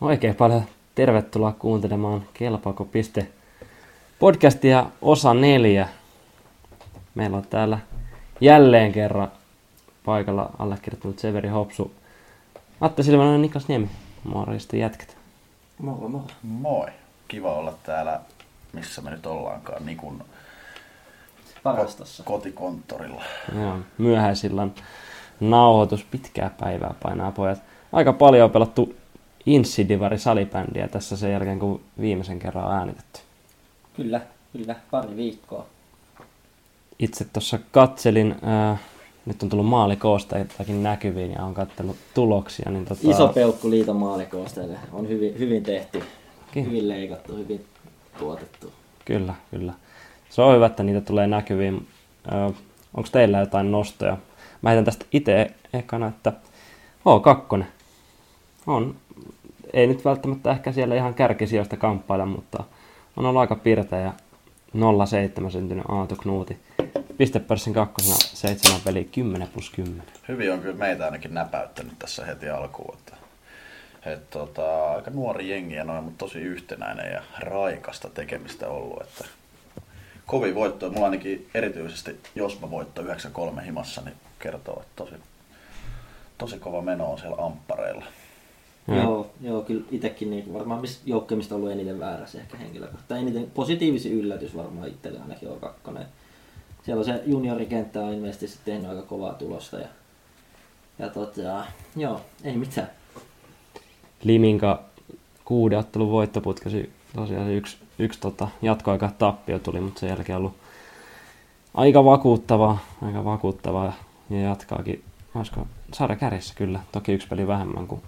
Oikein paljon tervetuloa kuuntelemaan Kelpaako piste podcastia osa neljä. Meillä on täällä jälleen kerran paikalla allekirjoittanut Severi Hopsu, Atte Silvanen ja Niklas Niemi. Morjesta jätkät. Moro, moro. Moi. Kiva olla täällä, missä me nyt ollaankaan, Nikun Parastossa. kotikonttorilla. Joo, myöhäisillan nauhoitus, pitkää päivää painaa pojat. Aika paljon on pelattu Insidivari salibändiä tässä sen jälkeen, kun viimeisen kerran on äänitetty. Kyllä, kyllä, pari viikkoa. Itse tuossa katselin, ää, nyt on tullut maalikoosta jotakin näkyviin ja on katsellut tuloksia. Niin tota, Iso peukku liiton maalikosteelle. On hyvin, hyvin tehty, Kiitos. hyvin leikattu, hyvin tuotettu. Kyllä, kyllä. Se on hyvä, että niitä tulee näkyviin. Onko teillä jotain nostoja? Mä heitän tästä itse ekana, että H2 on, ei nyt välttämättä ehkä siellä ihan kärkisijoista kamppailla, mutta on ollut aika pirteä ja 0,7 syntynyt Aatu Knuuti. Pistepörssin kakkosena 7 peli 10 plus 10. Hyvin on kyllä meitä ainakin näpäyttänyt tässä heti alkuun. Että, et, tota, aika nuori jengi ja noin, mutta tosi yhtenäinen ja raikasta tekemistä ollut. Että kovin voitto. Mulla ainakin erityisesti Jospa voitto 9-3 himassa, niin kertoo, että tosi, tosi kova meno on siellä amppareilla. Joo. Joo, joo, kyllä itsekin niin varmaan mistä on ollut eniten väärässä ehkä henkilökohtaisesti. Tai eniten positiivisin yllätys varmaan itselle ainakin on kakkonen. Siellä se juniorikenttä on ilmeisesti tehnyt aika kovaa tulosta. Ja, ja tota, joo, ei mitään. Liminka kuuden ottelun voittoputkesi tosiaan yksi, yksi tota, jatkoaika tappio tuli, mutta sen jälkeen ollut aika vakuuttavaa, aika vakuuttavaa ja jatkaakin, olisiko sarja kärjessä kyllä, toki yksi peli vähemmän kuin,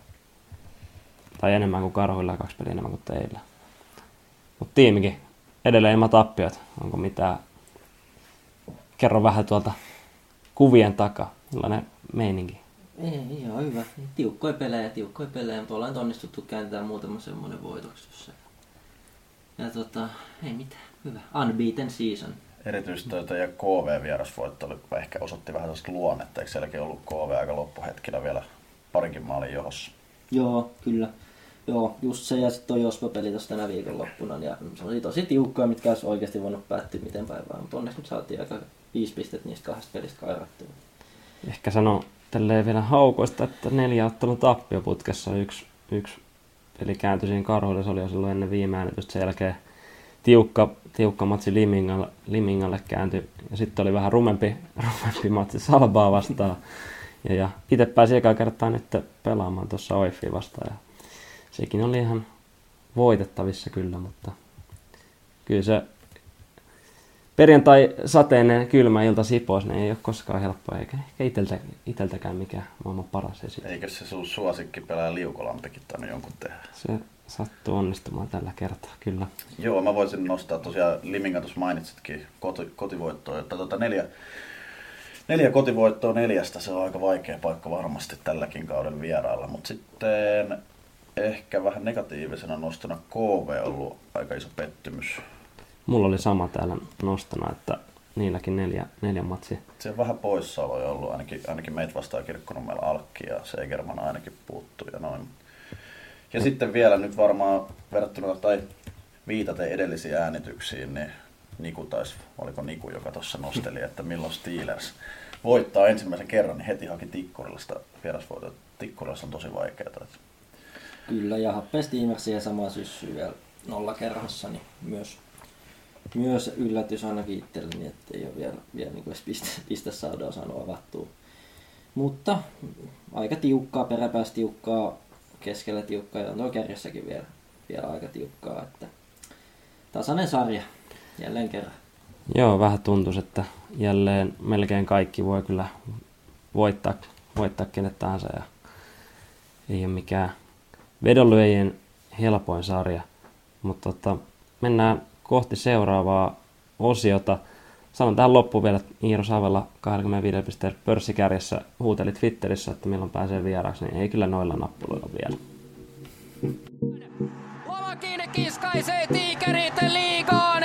tai enemmän kuin karhuilla ja kaksi peliä enemmän kuin teillä. Mutta tiimikin edelleen ilman tappiot, onko mitään, kerro vähän tuolta kuvien takaa, millainen meininki. Ei, ihan hyvä. Tiukkoja pelejä, tiukkoja pelejä, mutta ollaan onnistuttu kääntämään muutama semmoinen voitoksi tuossa. Ja tota, ei mitään, hyvä. Unbeaten season. Erityisesti tuota ja KV-vierasvoitto oli, ehkä osoitti vähän sellaista luonnetta. Eikö sielläkin ollut KV aika loppuhetkellä vielä parinkin maalin johossa? Joo, kyllä. Joo, just se ja sitten toi Jospa-peli tuossa tänä viikonloppuna. Ja se oli tosi tiukkoja, mitkä olisi oikeasti voinut päättyä miten päivään. Mutta onneksi nyt saatiin aika viisi pistettä niistä kahdesta pelistä kairattua. Ehkä sano tälleen vielä haukoista, että neljä ottelun tappioputkessa yksi, yksi peli kääntyi siinä karhuille, se oli jo silloin ennen viime äänitystä, sen jälkeen tiukka, tiukka matsi Limingalle, Limingalle kääntyi, ja sitten oli vähän rumempi, rumempi matsi Salbaa vastaan, ja, ja itse pääsi ekaa kertaa nyt pelaamaan tuossa Oifia vastaan, ja sekin oli ihan voitettavissa kyllä, mutta kyllä se perjantai sateinen kylmä ilta Sipos, niin ei ole koskaan helppoa, eikä ehkä iteltä, iteltäkään mikään maailman paras esitys. Eikö se sun suosikki pelaa Liukolampikin tainnut jonkun tehdä? Se sattuu onnistumaan tällä kertaa, kyllä. Joo, mä voisin nostaa tosiaan, Liminga tuossa mainitsitkin koti, kotivoittoa, että tota neljä, neljä kotivoittoa neljästä, se on aika vaikea paikka varmasti tälläkin kauden vierailla, mutta sitten ehkä vähän negatiivisena nostona KV on ollut aika iso pettymys. Mulla oli sama täällä nostona, että niilläkin neljä, neljä matsia. Se on vähän poissaoloja ollut, ainakin, ainakin meitä vastaan Kirkkonummella Alkki ja Segerman ainakin puuttuu ja noin. Ja sitten vielä nyt varmaan verrattuna tai viitaten edellisiin äänityksiin, niin Niku taisi, oliko Niku, joka tuossa nosteli, että milloin Steelers voittaa ensimmäisen kerran, niin heti haki Tikkurilasta vierasvoitot. Tikkurilassa on tosi vaikeaa. Että Kyllä, ja Happeen Steamers siihen samaan syssyyn vielä nolla kerrassa, niin myös, myös yllätys ainakin itselleni, että ei ole vielä, vielä niin edes piste, piste saada saanut avattua. Mutta aika tiukkaa, peräpäässä tiukkaa, keskellä tiukkaa ja tuo kärjessäkin vielä, vielä aika tiukkaa, että tasainen sarja jälleen kerran. Joo, vähän tuntuu, että jälleen melkein kaikki voi kyllä voittaa, voittaa kenet tahansa ja ei ole mikään vedonlyöjien helpoin sarja. Mutta tota, mennään kohti seuraavaa osiota. Sanon tähän loppuun vielä, että Iiro Savella 25 pisteen pörssikärjessä huuteli Twitterissä, että milloin pääsee vieraaksi, niin ei kyllä noilla nappuloilla vielä. Kiskaisee tiikerit liigaan.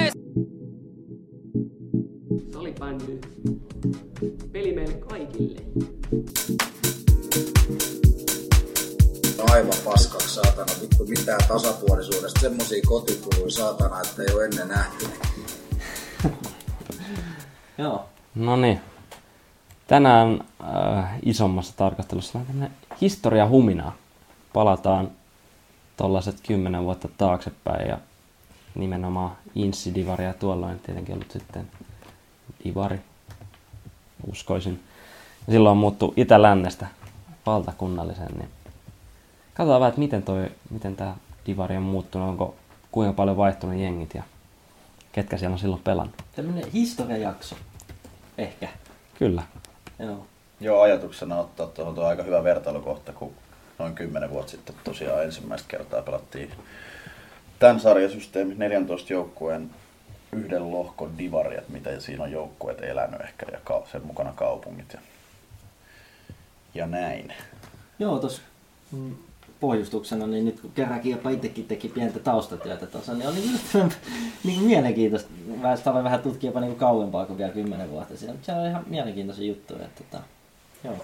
Salibändy. Peli meille kaikille. Aivan paskaksi, saatana. Vittu mitään tasapuolisuudesta. Semmosia kotikuluja, saatana, että ei ole ennen nähty. Joo. No niin. Tänään äh, isommassa tarkastelussa on tämmöinen historia huminaa. Palataan tollaiset kymmenen vuotta taaksepäin ja nimenomaan Inssi-divari ja tuolloin tietenkin ollut sitten divari, uskoisin. Silloin muuttu itä-lännestä valtakunnalliseen, niin katsotaan vähän, että miten, toi, miten tämä divari on muuttunut, onko kuinka paljon vaihtunut jengit ja ketkä siellä on silloin pelannut. Tämmönen historiajakso. Ehkä. Kyllä. Joo. Joo, ajatuksena ottaa tuohon tuo aika hyvä vertailukohta, kun noin 10 vuotta sitten tosiaan ensimmäistä kertaa pelattiin tämän sarjasysteemin 14 joukkueen yhden lohkon divari, että miten siinä on joukkueet elänyt ehkä ja sen mukana kaupungit ja, ja näin. Joo, tuossa mm, pohjustuksena, niin nyt kun kerrankin jopa itsekin teki pientä taustatyötä tuossa, niin oli yllättävän niin kuin mielenkiintoista. Mä sitä aloin vähän tutkia jopa niin kauempaa kuin vielä kymmenen vuotta sitten, mutta se on ihan mielenkiintoisia juttuja. Että, tota, joo.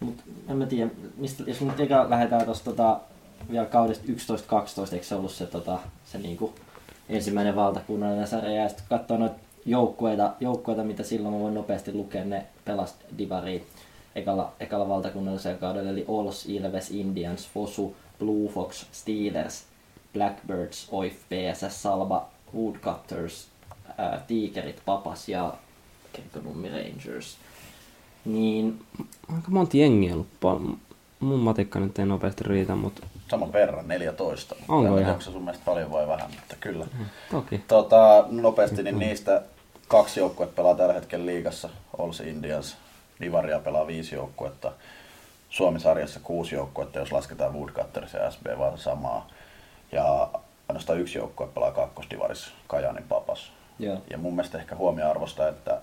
Mut en mä tiedä, mistä, jos nyt eka lähdetään tuosta tota, vielä kaudesta 11-12, eikö se ollut se, tota, se niinku ensimmäinen valtakunnallinen sarja, ja sitten kun katsoo noita joukkueita, joukkueita, mitä silloin mä voin nopeasti lukea, ne pelas Divariin ekalla, ekalla valtakunnallisella kaudella, eli Ols, Ilves, Indians, Fosu, Blue Fox, Steelers, Blackbirds, OIF, PSS, Salba, Woodcutters, ää, Tiikerit, Papas ja Kirkkonummi Rangers. Niin Aika monta jengiä ollut. Mun matikka nyt ei nopeasti riitä, mutta Saman verran, 14. Onko ihan? Onko sun mielestä paljon vai vähän, mutta kyllä. toki. Tota, nopeasti, niin niistä kaksi joukkuetta pelaa tällä hetkellä liigassa. Ols Indians, Divaria pelaa viisi joukkuetta. Suomi-sarjassa kuusi joukkuetta, jos lasketaan Woodcutters ja SB vaan samaa. Ja ainoastaan yksi joukkue pelaa kakkosdivarissa, Kajaanin Papas. joo. Ja mun mielestä ehkä huomioarvosta, että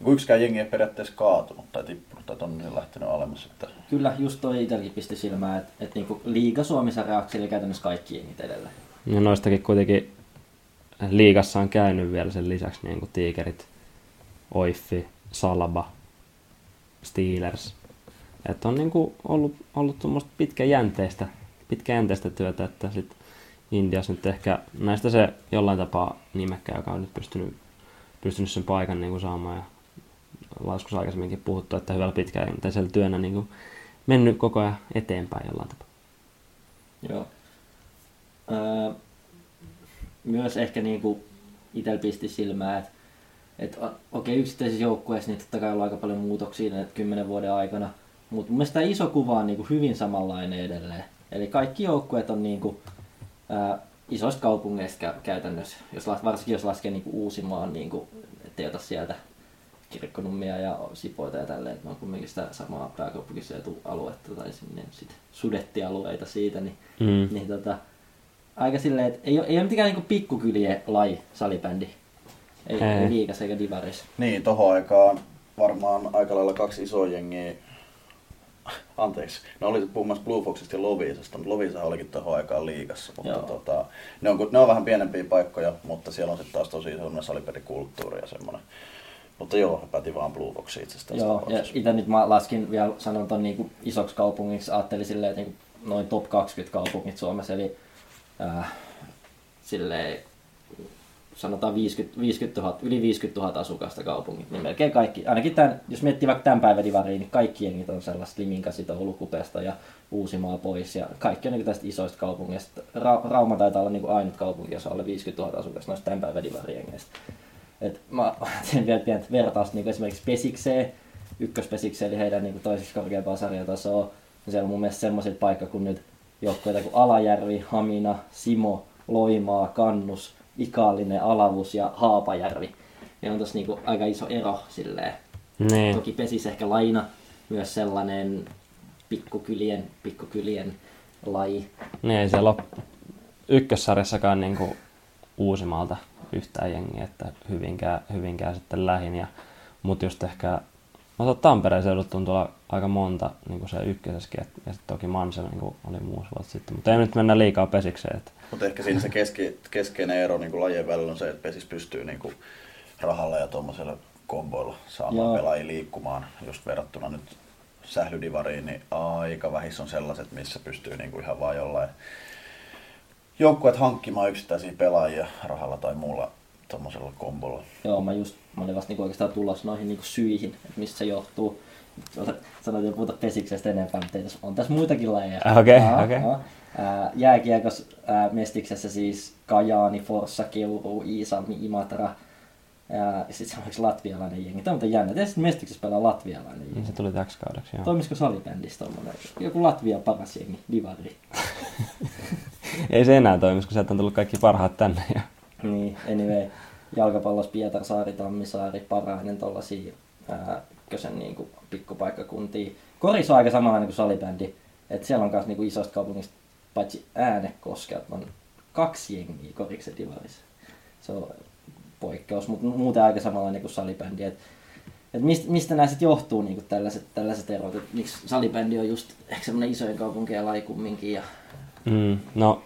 niin yksikään jengi ei periaatteessa kaatunut tai tippunut tai tonne lähtenyt alemmas. Että Kyllä, just toi itselläkin pisti silmään, että et niinku Liiga Suomi-sarjaksi eli käytännössä kaikki jengit edelleen. Ja noistakin kuitenkin liigassa on käynyt vielä sen lisäksi niin kuin Tigerit, Oiffi, Salba, Steelers. Että on niin kuin ollut, ollut tuommoista pitkäjänteistä, pitkäjänteistä työtä, että sit Indias nyt ehkä näistä se jollain tapaa nimekkä, joka on nyt pystynyt, pystynyt sen paikan niin kuin saamaan. Ja laskussa aikaisemminkin puhuttu, että hyvällä pitkäjänteisellä työnä niin kuin mennyt koko ajan eteenpäin jollain tapaa. Joo. Öö, myös ehkä niinku itsellä pisti silmään, että et, okei yksittäisissä joukkueissa niin totta kai on aika paljon muutoksia näiden kymmenen vuoden aikana, mutta mun mielestä tämä iso kuva on niinku hyvin samanlainen edelleen. Eli kaikki joukkueet on niinku, ää, isoista kaupungeista kä- käytännössä, jos, varsinkin jos laskee niinku Uusimaan, niinku, ettei ota sieltä kirkkonummia ja sipoita ja tälleen, että ne on kumminkin sitä samaa pääkaupunkiseutualuetta tai sinne sit sudettialueita siitä, niin, Mm. niin tota, aika silleen, että ei ole, ei ole mitenkään niinku pikkukylien laji salibändi. Ei, Ei. ei liikas eikä divaris. Niin, tohon aikaan varmaan aika lailla kaksi isoa jengiä. Anteeksi, ne oli puhumassa Blue Foxista ja Lovisasta, mutta Lovisa olikin tohon aikaan liigassa. Mutta Joo. tota, ne, on, ne on vähän pienempiä paikkoja, mutta siellä on sitten taas tosi semmoinen salipelikulttuuri ja semmoinen. Mutta joo, päti vaan Blue Fox itse asiassa. Joo, ja itse nyt mä laskin vielä, sanon ton niinku isoksi kaupungiksi, ajattelin silleen, että niinku noin top 20 kaupungit Suomessa, eli äh, silleen, sanotaan 50, 50 000, yli 50 000 asukasta kaupungit, niin melkein kaikki, ainakin tämän, jos miettii vaikka tämän päivän divariin, niin kaikki jengit on sellaista Liminkasita, Ulukupesta ja Uusimaa pois, ja kaikki on niin tästä isoista kaupungeista. Ra- Rauma taitaa olla niin ainut kaupunki, jossa on alle 50 000 asukasta noista tämän päivän divarijengeistä. Et mä teen vielä pientä vertausta niin esimerkiksi Pesikseen, ykköspesikseen, eli heidän niin toiseksi korkeampaa sarjatasoa. Ja siellä on mun mielestä semmoiset paikka kuin nyt joukkoita kuin Alajärvi, Hamina, Simo, Loimaa, Kannus, Ikaalinen, Alavus ja Haapajärvi. Ja on tossa niinku aika iso ero silleen. Niin. Toki Pesis ehkä laina myös sellainen pikkukylien, pikkukylien laji. Niin ei siellä ole ykkössarjassakaan niin kuin Uusimalta yhtään jengiä, että Hyvinkää, Hyvinkää sitten lähin. Ja, mutta just ehkä, no Tampereen seudut tuntuu aika monta niin kuin se ykkösessäkin, et- ja sitten toki Mansell niin kuin oli muus vuotta sitten. Mutta ei nyt mennä liikaa pesikseen. Että, Mutta ehkä siinä se keske, keskeinen ero niin kuin lajien välillä on se, että pesis pystyy niin kuin rahalla ja tuommoisella komboilla saamaan Joo. pelaajia liikkumaan, just verrattuna nyt sählydivariin, niin aika vähissä on sellaiset, missä pystyy niinku ihan vaan jollain joukkueet hankkimaan yksittäisiä pelaajia rahalla tai muulla tuommoisella kombolla. Joo, mä just, mä olin vasta niinku oikeastaan tulossa noihin niinku syihin, että mistä se johtuu. Sanoit, että puhuta pesiksestä enempää, mutta ei tässä, on tässä muitakin lajeja. Okei, Aa, okei. Ää, Jääkiekos ää, Mestiksessä siis Kajaani, Forssa, Keuru, Iisalmi, Imatra. Ja sitten se on yksi latvialainen jengi. Tämä on jännä. Tietysti Mestiksessä pelaa latvialainen Niin jengi. se tuli täksi kaudeksi, joo. Toimisiko salibändissä tommonen? Joku Latvia paras jengi, Divari. Ei se enää toimisi, kun sieltä on tullut kaikki parhaat tänne. Ja... Niin, anyway. Jalkapallossa Pietarsaari, Tammisaari, Parainen, tollasia ää, kösen niinku pikkupaikkakuntia. Koris on aika samanlainen kuin salibändi. Et siellä on myös niinku isosta kaupungista, paitsi Äänekoskelta, on kaksi jengiä Koriksen divarissa. Se on poikkeus, mutta muuten aika samanlainen kuin salibändi. Et, et mistä, mistä nämä sitten johtuu niinku tällaiset, tällaiset erot? Et miksi salibändi on just ehkä semmoinen isojen kaupunkien laji kumminkin ja Mm, no,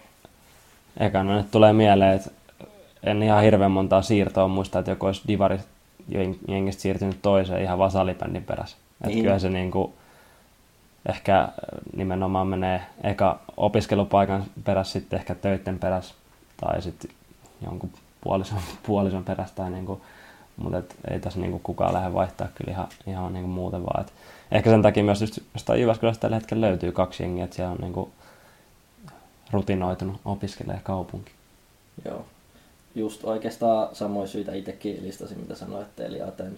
ekana nyt tulee mieleen, että en ihan hirveän montaa siirtoa muista, että joku olisi divari jengistä siirtynyt toiseen ihan vaan salibändin perässä. Että Niin. kyllä se niinku, ehkä nimenomaan menee eka opiskelupaikan perässä, sitten ehkä töiden perässä tai sitten jonkun puolison, puolison perässä. Tai niinku, mutta et ei tässä niinku kukaan lähde vaihtaa kyllä ihan, ihan niinku muuten vaan. Et ehkä sen takia myös just jostain Jyväskylästä tällä hetkellä löytyy kaksi jengiä, että siellä on niinku rutinoitunut opiskelija kaupunki. Joo. Just oikeastaan samoin syitä itsekin listasin, mitä sanoitte. Eli ajattelen,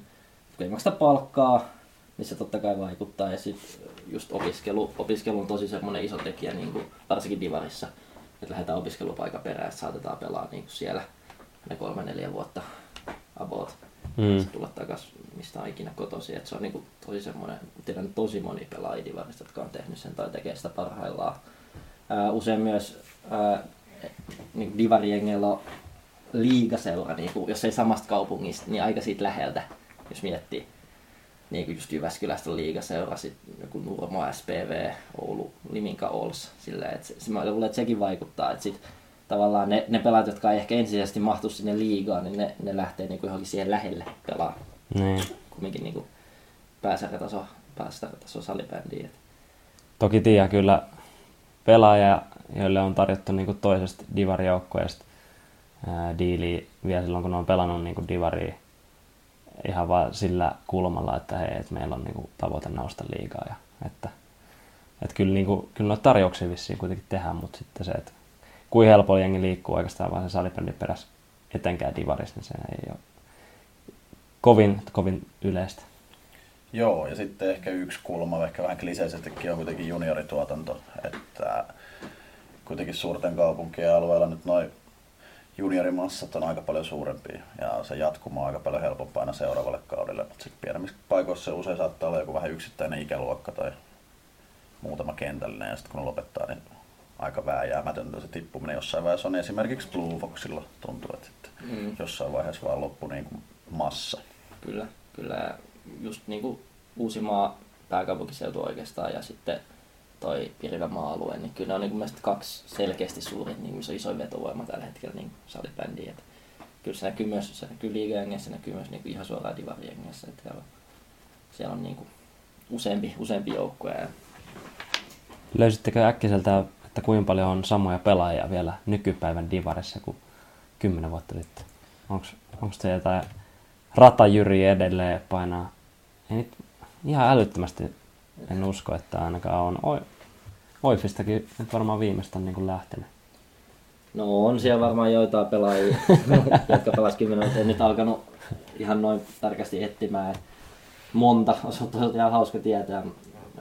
kun ei palkkaa, niin se totta kai vaikuttaa. Ja sitten just opiskelu, opiskelu on tosi semmoinen iso tekijä, niin kuin varsinkin Divarissa. Että lähdetään opiskelupaikan perään, että saatetaan pelaa niin kuin siellä ne kolme neljä vuotta about. Mm. Tulla takas mistä on ikinä kotoisin. Et se on niin kuin tosi semmoinen, tiedän tosi moni pelaajia Divarista, jotka on tehnyt sen tai tekee sitä parhaillaan. Ää, usein myös ää, niin divarijengeillä on liigaseura, niin kuin, jos ei samasta kaupungista, niin aika siitä läheltä, jos miettii. Niin kuin just Jyväskylästä liigaseura, sitten joku Nurmo, SPV, Oulu, Liminka, Ols. Silleen, että se, se, mä luulen, että sekin vaikuttaa. Että sit, tavallaan ne, ne pelaajat, jotka ei ehkä ensisijaisesti mahtu sinne liigaan, niin ne, ne lähtee niin kuin johonkin siihen lähelle pelaa. Niin. Kumminkin niin kuin pääsarjataso, pääsarjataso salibändiin. Et Toki tiedä kyllä pelaajia, joille on tarjottu niinku toisesta divarijoukkueesta diiliä vielä silloin, kun ne on pelannut niinku divaria ihan vaan sillä kulmalla, että hei, et meillä on niinku tavoite nousta liigaa. Ja, että, et kyllä, niinku, kyllä noita tarjouksia vissiin kuitenkin tehdään, mutta sitten se, että kuin helpolla jengi liikkuu oikeastaan vaan sen salibändin perässä etenkään divarissa, niin se ei ole kovin, kovin yleistä. Joo, ja sitten ehkä yksi kulma, ehkä vähän kliseisestikin on kuitenkin juniorituotanto, että kuitenkin suurten kaupunkien alueella nyt noin juniorimassat on aika paljon suurempia ja se jatkuma on aika paljon helpompaa aina seuraavalle kaudelle, mutta sitten pienemmissä paikoissa se usein saattaa olla joku vähän yksittäinen ikäluokka tai muutama kentällinen ja sitten kun lopettaa, niin aika vääjäämätöntä se tippuminen jossain vaiheessa on esimerkiksi Blue Foxilla tuntuu, että sitten Mm. jossain vaiheessa vaan loppu niin kuin massa. Kyllä, kyllä just niin kuin Uusimaa pääkaupunkiseutu oikeastaan ja sitten toi Pirkanmaa alue, niin kyllä ne on niin kuin mielestäni kaksi selkeästi suurin, niin on isoin vetovoima tällä hetkellä niin salibändiin. Että kyllä se näkyy myös, se näkyy liigajengessä, se näkyy myös niin kuin ihan suoraan divarijengessä, että siellä on, siellä on niin kuin useampi, useampi joukkue. Ja Löysittekö äkkiseltä, että kuinka paljon on samoja pelaajia vielä nykypäivän divarissa kuin kymmenen vuotta sitten? Onko se jotain ratajyri edelleen painaa? Ei nyt ihan älyttömästi en usko, että ainakaan on. Oi, Oifistakin nyt varmaan viimeistä niin kuin lähtenyt. No on siellä varmaan joitain pelaajia, jotka pelas 10 vuotta. En nyt alkanut ihan noin tarkasti etsimään. Monta, olisi ollut ihan hauska tietää.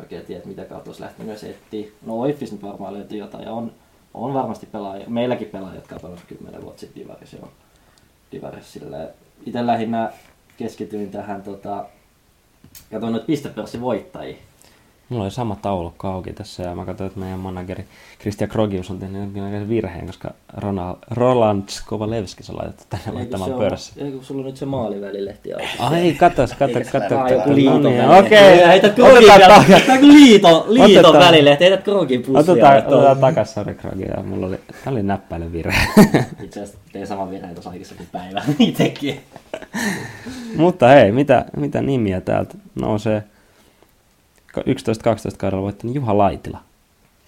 Oikein tiedä, mitä kautta olisi lähtenyt myös etsiä. No Oifis nyt varmaan löytyy jotain ja on, on varmasti pelaajia. Meilläkin pelaajia, jotka on pelannut 10 vuotta sitten Divarissa. jo. Divarissa silleen. Itse lähinnä keskityin tähän tota, katsoin nyt pistepörssin voittajia. Mulla oli sama taulukko auki tässä ja mä katsoin, että meidän manageri Christian Krogius on tehnyt jonkinlaisen virheen, koska Ronald, Roland Kovalevski on laitettu tänne laittamaan pörssi. Ei kun sulla on nyt se maalivälilehti auki. Ai, katos, kato, kato. Aa, joku liiton No niin. Okei, Heität krogin vielä. liiton, liiton välilehti. Heität krogin pussia. Otetaan, otetaan takas, sori Krogi. ja Mulla oli, tää oli näppäilyvirhe. Itse asiassa tein saman virheen tuossa aikaisemmin päivänä itekin. Mutta hei, mitä, mitä nimiä täältä nousee? 11-12 kaudella voittanut Juha Laitila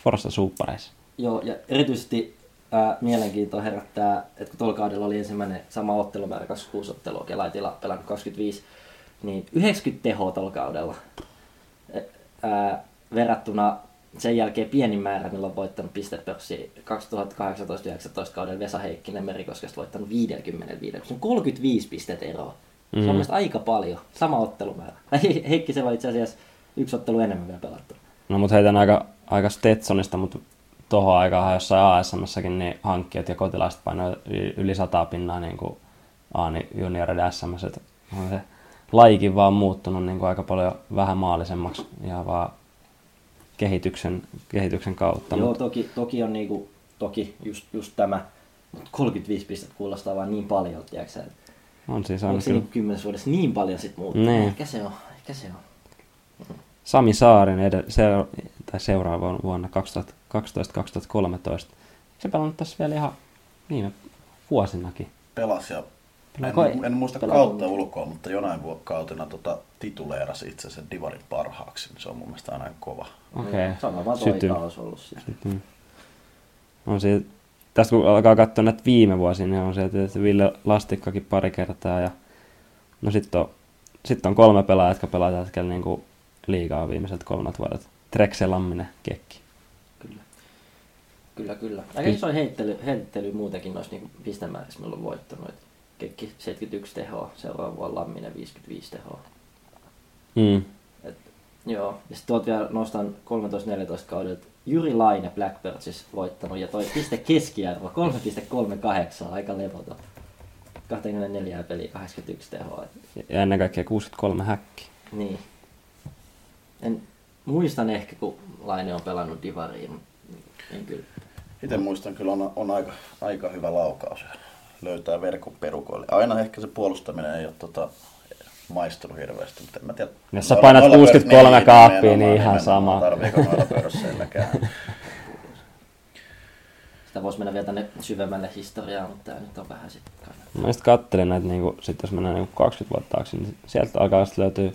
Forssa Supereissa. Joo, ja erityisesti ää, mielenkiintoa herättää, että kun tuolla kaudella oli ensimmäinen sama ottelumäärä, 26 ottelua, ja Laitila pelannut 25, niin 90 tehoa tuolla kaudella. Ää, verrattuna sen jälkeen pienin määrä, millä on voittanut pistepörssi 2018-19 kauden Vesa Heikkinen Merikoskesta voittanut 55. Se on 35 pistet eroa. Se on Mm. mielestäni aika paljon. Sama ottelumäärä. Heikkisellä itse asiassa yksi ottelu enemmän vielä pelattu. No mut heitän aika, aika Stetsonista, mutta tohon aikaan jossain ASM-säkin niin hankkijat ja kotilaiset painoi y- yli 100 pinnaa niin kuin Aani junioreiden SMS. että On se lajikin vaan muuttunut niin kuin aika paljon vähän maalisemmaksi ja vaan kehityksen, kehityksen kautta. Joo, Mut, toki, toki on niinku, toki just, just tämä, mutta 35 pistettä kuulostaa vaan niin paljon, tiedätkö on siis onko on se kyllä. niinku kymmenessä vuodessa niin paljon sit muuttunut? Niin. Ehkä se on, ehkä se on. Sami Saaren edellä, seura- tai seuraava vuonna 2012-2013. Se pelannut tässä vielä ihan viime vuosinakin. Pelas ja en, en muista pelaako- kautta ulkoa, mutta jonain vu- kautena tota, tituleerasi itse sen divarin parhaaksi. Se on mun mielestä aina kova. Okei. Mm, Sama vaan Sytyn. toika olisi ollut. Mm. On siitä, tästä kun alkaa katsoa näitä viime vuosia, niin on se, että Ville Lastikkakin pari kertaa ja no sitten on, sit on kolme pelaajaa, jotka pelaa tällä hetkellä niin liigaa viimeiset kolmat vuodet. Trekse, Lamminen, Kekki. Kyllä. Kyllä, kyllä. Aika iso heittely, heittely muutenkin noissa niinku pistemäärissä, millä on voittanut. Et Kekki 71 tehoa, seuraava vuonna Lamminen 55 tehoa. Mm. Et, joo, ja sitten tuolta vielä nostan 13-14 kaudelta Jyri Laine Blackbirdsissa voittanut ja toi piste keskiarvo 3,38, aika levoton. 24 peliä, 81 tehoa. Ja ennen kaikkea 63 häkki. niin. En, muistan ehkä, kun Laine on pelannut Divariin, mutta en kyllä. Itse muistan kyllä on, on aika, aika hyvä laukaus. Löytää verkon perukoille. Aina ehkä se puolustaminen ei ole tota, maistunut hirveästi, mutta en mä tiedä. Jos sä painat noilla 63 pörs- kaappia, niin nimenomaan, ihan sama. Tarviiko noilla pörsseilläkään. Sitä voisi mennä vielä tänne syvemmälle historiaan, mutta tämä nyt on vähän sitten Mä just kattelin näitä, niin kuin, sit jos mennään niin 20 vuotta taakse, niin sieltä alkaa sitten löytyä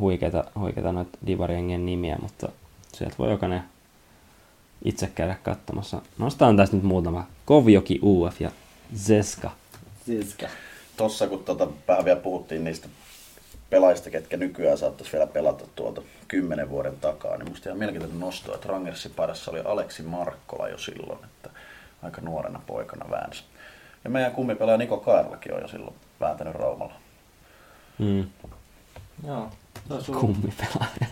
huikeita, huikeita noita divariengien nimiä, mutta sieltä voi jokainen itse käydä katsomassa. Nostaan tästä nyt muutama. Kovjoki UF ja Zeska. Siska. Tossa kun tota, vähän vielä puhuttiin niistä pelaajista, ketkä nykyään saattaisi vielä pelata tuolta kymmenen vuoden takaa, niin musta ihan mielenkiintoinen nosto, että Rangersin parissa oli Aleksi Markkola jo silloin, että aika nuorena poikana väänsi. Ja meidän kummipelaaja Niko Kaerlakin on jo silloin vääntänyt Raumalla. Mm. Joo. Se Kummipelaaja.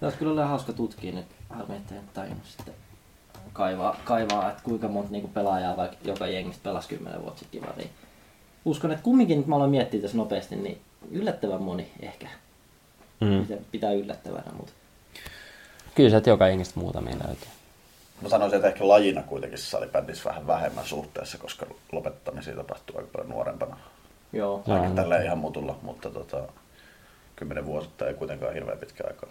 se olisi kyllä ollut hauska tutkia nyt. Harmi, ettei nyt tajunnut sitten kaivaa, kaivaa että kuinka monta niinku pelaajaa vaikka joka jengistä pelasi 10 vuotta sitten divariin. Uskon, että kumminkin nyt mä aloin miettiä tässä nopeasti, niin yllättävän moni ehkä. Mm. Sitä pitää yllättävänä, mutta Kyllä sieltä joka jengistä muutamia löytyy. Mä sanoisin, että ehkä lajina kuitenkin salibändissä vähän vähemmän suhteessa, koska lopettamisia tapahtuu aika paljon nuorempana. joo. Joo. Aika tällä ihan mutulla, mutta tota, kymmenen vuotta ei kuitenkaan hirveän pitkä aikaa.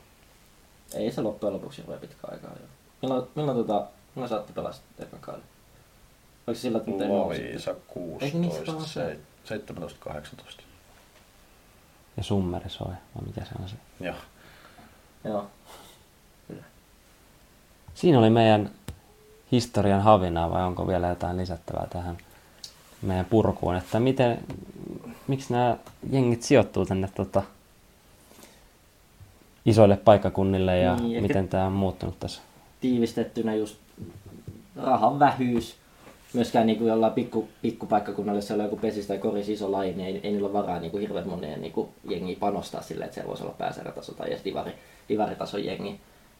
Ei se loppujen lopuksi hirveän pitkä aikaa. Joo. Milloin, milloin, tota, milloin saatte pelaa sitten ekan kauden? Oliko sillä, että nousi? Loviisa Eikö niin se 16, vaan se? 17, 18. Ja Summeri soi, vai mikä se on se? Joo. Joo. Siinä oli meidän historian havinaa, vai onko vielä jotain lisättävää tähän meidän purkuun, että miten, miksi nämä jengit sijoittuu tänne tota, isoille paikkakunnille ja Niin, miten tämä on muuttunut tässä? tiivistettynä just rahan vähyys. Myöskään niin kuin jollain pikku, pikkupaikkakunnalla, jos siellä on joku pesis tai koris iso laji, niin ei, ei niillä ole varaa niin kuin hirveän moneen niin kuin jengiä panostaa silleen, että siellä voisi olla pääsarjataso tai edes divari, divaritason jengi.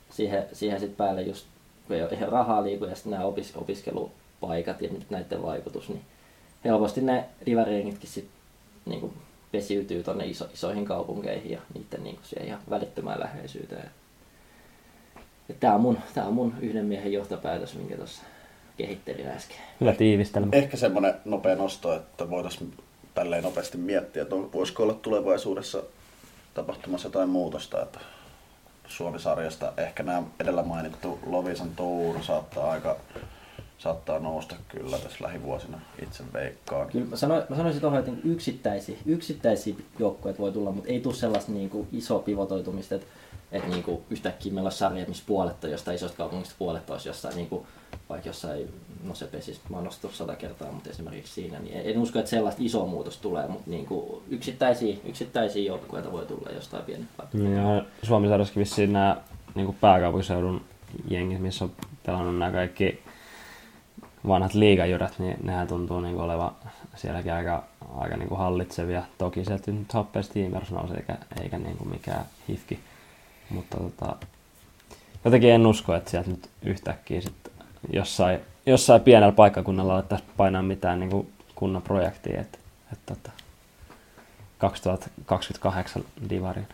Siihen, siihen sitten päälle just, kun ei ole ihan rahaa liiku ja sitten nämä opis, opiskelupaikat ja nyt näiden vaikutus, niin helposti ne divarijengitkin sitten niin kuin pesiytyy tuonne iso, isoihin kaupunkeihin ja niiden niin kuin siihen ihan välittömään läheisyyteen. Tämä on, mun, tää on mun yhden miehen johtopäätös, minkä tuossa kehittelin äsken. Hyvä tiivistelmä. Ehkä semmoinen nopea nosto, että voitaisiin tälleen nopeasti miettiä, että on- voisiko olla tulevaisuudessa tapahtumassa jotain muutosta, että Suomi-sarjasta ehkä nämä edellä mainittu Lovisan Tour saattaa aika saattaa nousta kyllä tässä lähivuosina itse veikkaan. Kyllä mä, sanoin, mä sanoisin tuohon, että yksittäisiä, yksittäisiä joukkueet voi tulla, mutta ei tule sellaista niin kuin isoa pivotoitumista. Että että niinku yhtäkkiä meillä olisi sarja, missä puoletta jostain isosta kaupungista puolet olisi jossain, niinku, vaikka jossain, no se pesis, mä oon nostanut sata kertaa, mutta esimerkiksi siinä, niin en usko, että sellaista isoa muutosta tulee, mutta niinku yksittäisiä, yksittäisiä joukkueita voi tulla jostain pienempää. Ja Suomi sarjassakin vissiin nämä niin pääkaupunkiseudun jengit, missä on pelannut nämä kaikki vanhat liigajyrät, niin nehän tuntuu niin olevan sielläkin aika, aika niin kuin hallitsevia. Toki sieltä nyt Happes Steamers nousi eikä, eikä niin kuin mikään hifki. Mutta tota, jotenkin en usko, että sieltä nyt yhtäkkiä sit jossain, jossain pienellä paikkakunnalla alettaisiin painaa mitään niin kuin kunnon projektia. Että, että, että 2028 divarin.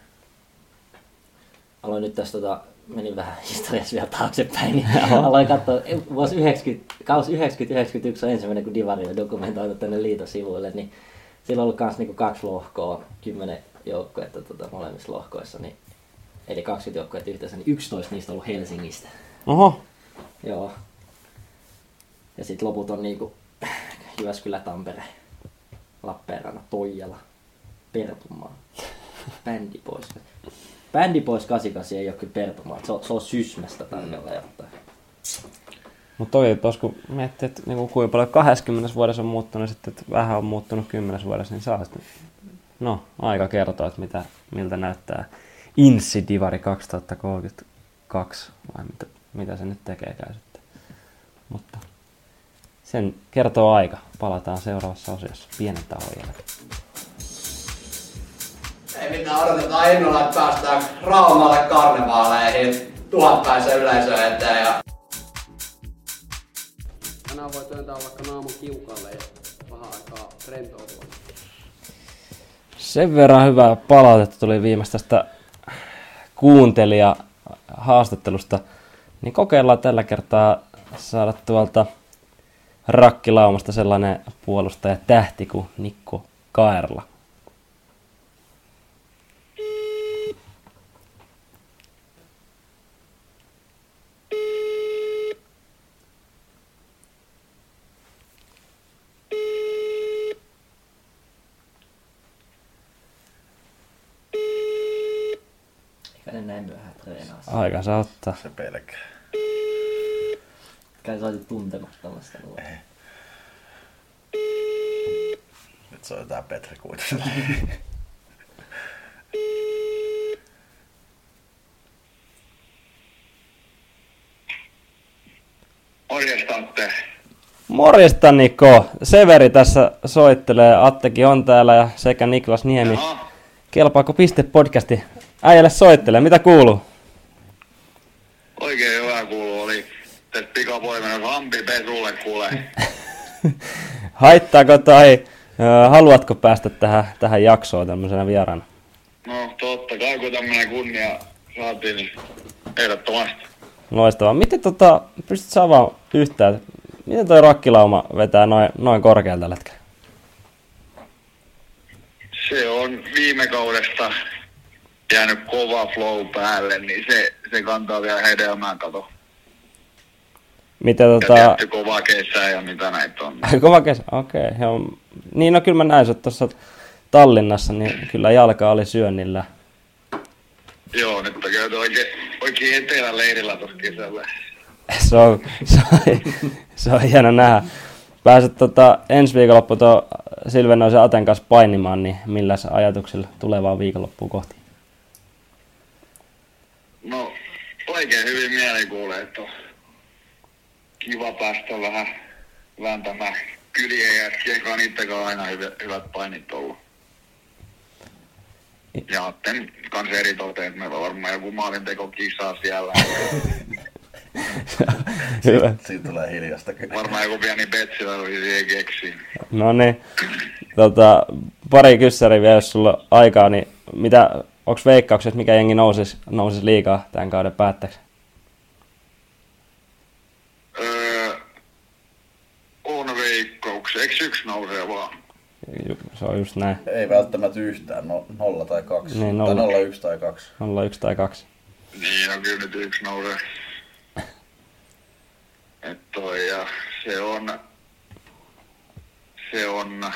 Aloin nyt tässä tota, menin vähän historiassa vielä taaksepäin, niin aloin katsoa, vuosi 90, kaus 90-91 on ensimmäinen, kun Divari on dokumentoitu tänne liiton sivuille, niin sillä on ollut myös niinku kaksi lohkoa, kymmenen joukkuetta tota, molemmissa lohkoissa, niin, eli 20 joukkuetta yhteensä, niin 11 niistä on ollut Helsingistä. Oho, Joo. Ja sitten loput on niinku Jyväskylä, Tampere, Lappeenranna, Toijala, Pertunmaa, Bändi pois. Bändi pois 88 ei ole kyllä Pertunmaa, se on, se on Sysmästä tarkalleen ottaen. mutta toi tuossa kun miettii, että niin kuin kuinka paljon 20 vuodessa on muuttunut, ja sitten että vähän on muuttunut 10 vuodessa, niin saa sitten, no, aika kertoa, että mitä, miltä näyttää Insi Divari 2032, vai mitä, mitä se nyt tekeekään sitten. Mutta sen kertoo aika. Palataan seuraavassa osiossa pienen tauon jälkeen. Ei mitään, odotetaan innolla, että päästään Raumalle karnevaaleihin tuhatpäisen yleisön eteen. Ja... Tänään voi työntää vaikka naamun kiukalle ja vähän aikaa rentoutua. Sen verran hyvää palautetta tuli viimeistä tästä kuuntelija haastattelusta, niin kokeillaan tällä kertaa saada tuolta rakkilaumasta sellainen puolustaja tähti kuin Nikko Kaerla. Eikä ne näin myöhään treenaa. Aika saa ottaa. Se pelkää. Kai sä olisit tuntemattomasta nuo. Nyt soitetaan Petri kuitenkin. Morjesta Atte. Morjesta Niko! Severi tässä soittelee, Attekin on täällä ja sekä Niklas Niemi. Jaha. Kelpaako piste podcasti? Äijälle soittelee, mitä kuuluu? Oikein hyvä kuuluu. Oli tässä pikapoimennus Hampi Pesulle kuule. Haittaako tai haluatko päästä tähän, tähän jaksoon tämmöisenä vieraana? No totta kai kun tämmönen kunnia saatiin, niin ehdottomasti. Loistavaa. Miten tota, pystyt sä avaamaan yhtään, miten toi rakkilauma vetää noin, noin korkealta tällä hetkellä? Se on viime kaudesta jäänyt kova flow päälle, niin se, se kantaa vielä hedelmää kato. Miten Ja tota... kova kesä ja mitä näitä on. Kova kesä, okei. Okay, niin no kyllä mä näin sut tuossa Tallinnassa, niin kyllä jalka oli syönnillä. Joo, nyt on käyty oikein, oikein etelän leirillä tuossa kesällä. Se on, se on, se on hieno nähdä. Pääset tota, ensi viikonloppu tuon Silvenoisen Aten kanssa painimaan, niin millä ajatuksilla tulevaa viikonloppua kohti? No, oikein hyvin mieli kuulee, että on kiva päästä vähän vääntämään jätkien kanssa, niitten kanssa aina hyvät, hyvät painit ollut. Ja Atten kanssa eri toteen, että meillä on varmaan joku maalinteko-kisa siellä. Hyvä. Siitä tulee hiljasta kyllä. Varmaan joku pieni betsilä oli siihen keksiin. No niin, tota, pari kyssäriä vielä, jos sulla on aikaa, niin mitä, onko veikkaukset, mikä jengi nousisi, nousisi liikaa tämän kauden päätteeksi? Öö, on veikkauksia. Eikö yksi nousee vaan? Ju- Se on just näin. Ei välttämättä yhtään, no, nolla tai kaksi. Niin, Tai nolla. nolla, yksi tai kaksi. Olla yksi tai kaksi. Niin, no kyllä nyt yksi nousee. Et toi, ja se on, se on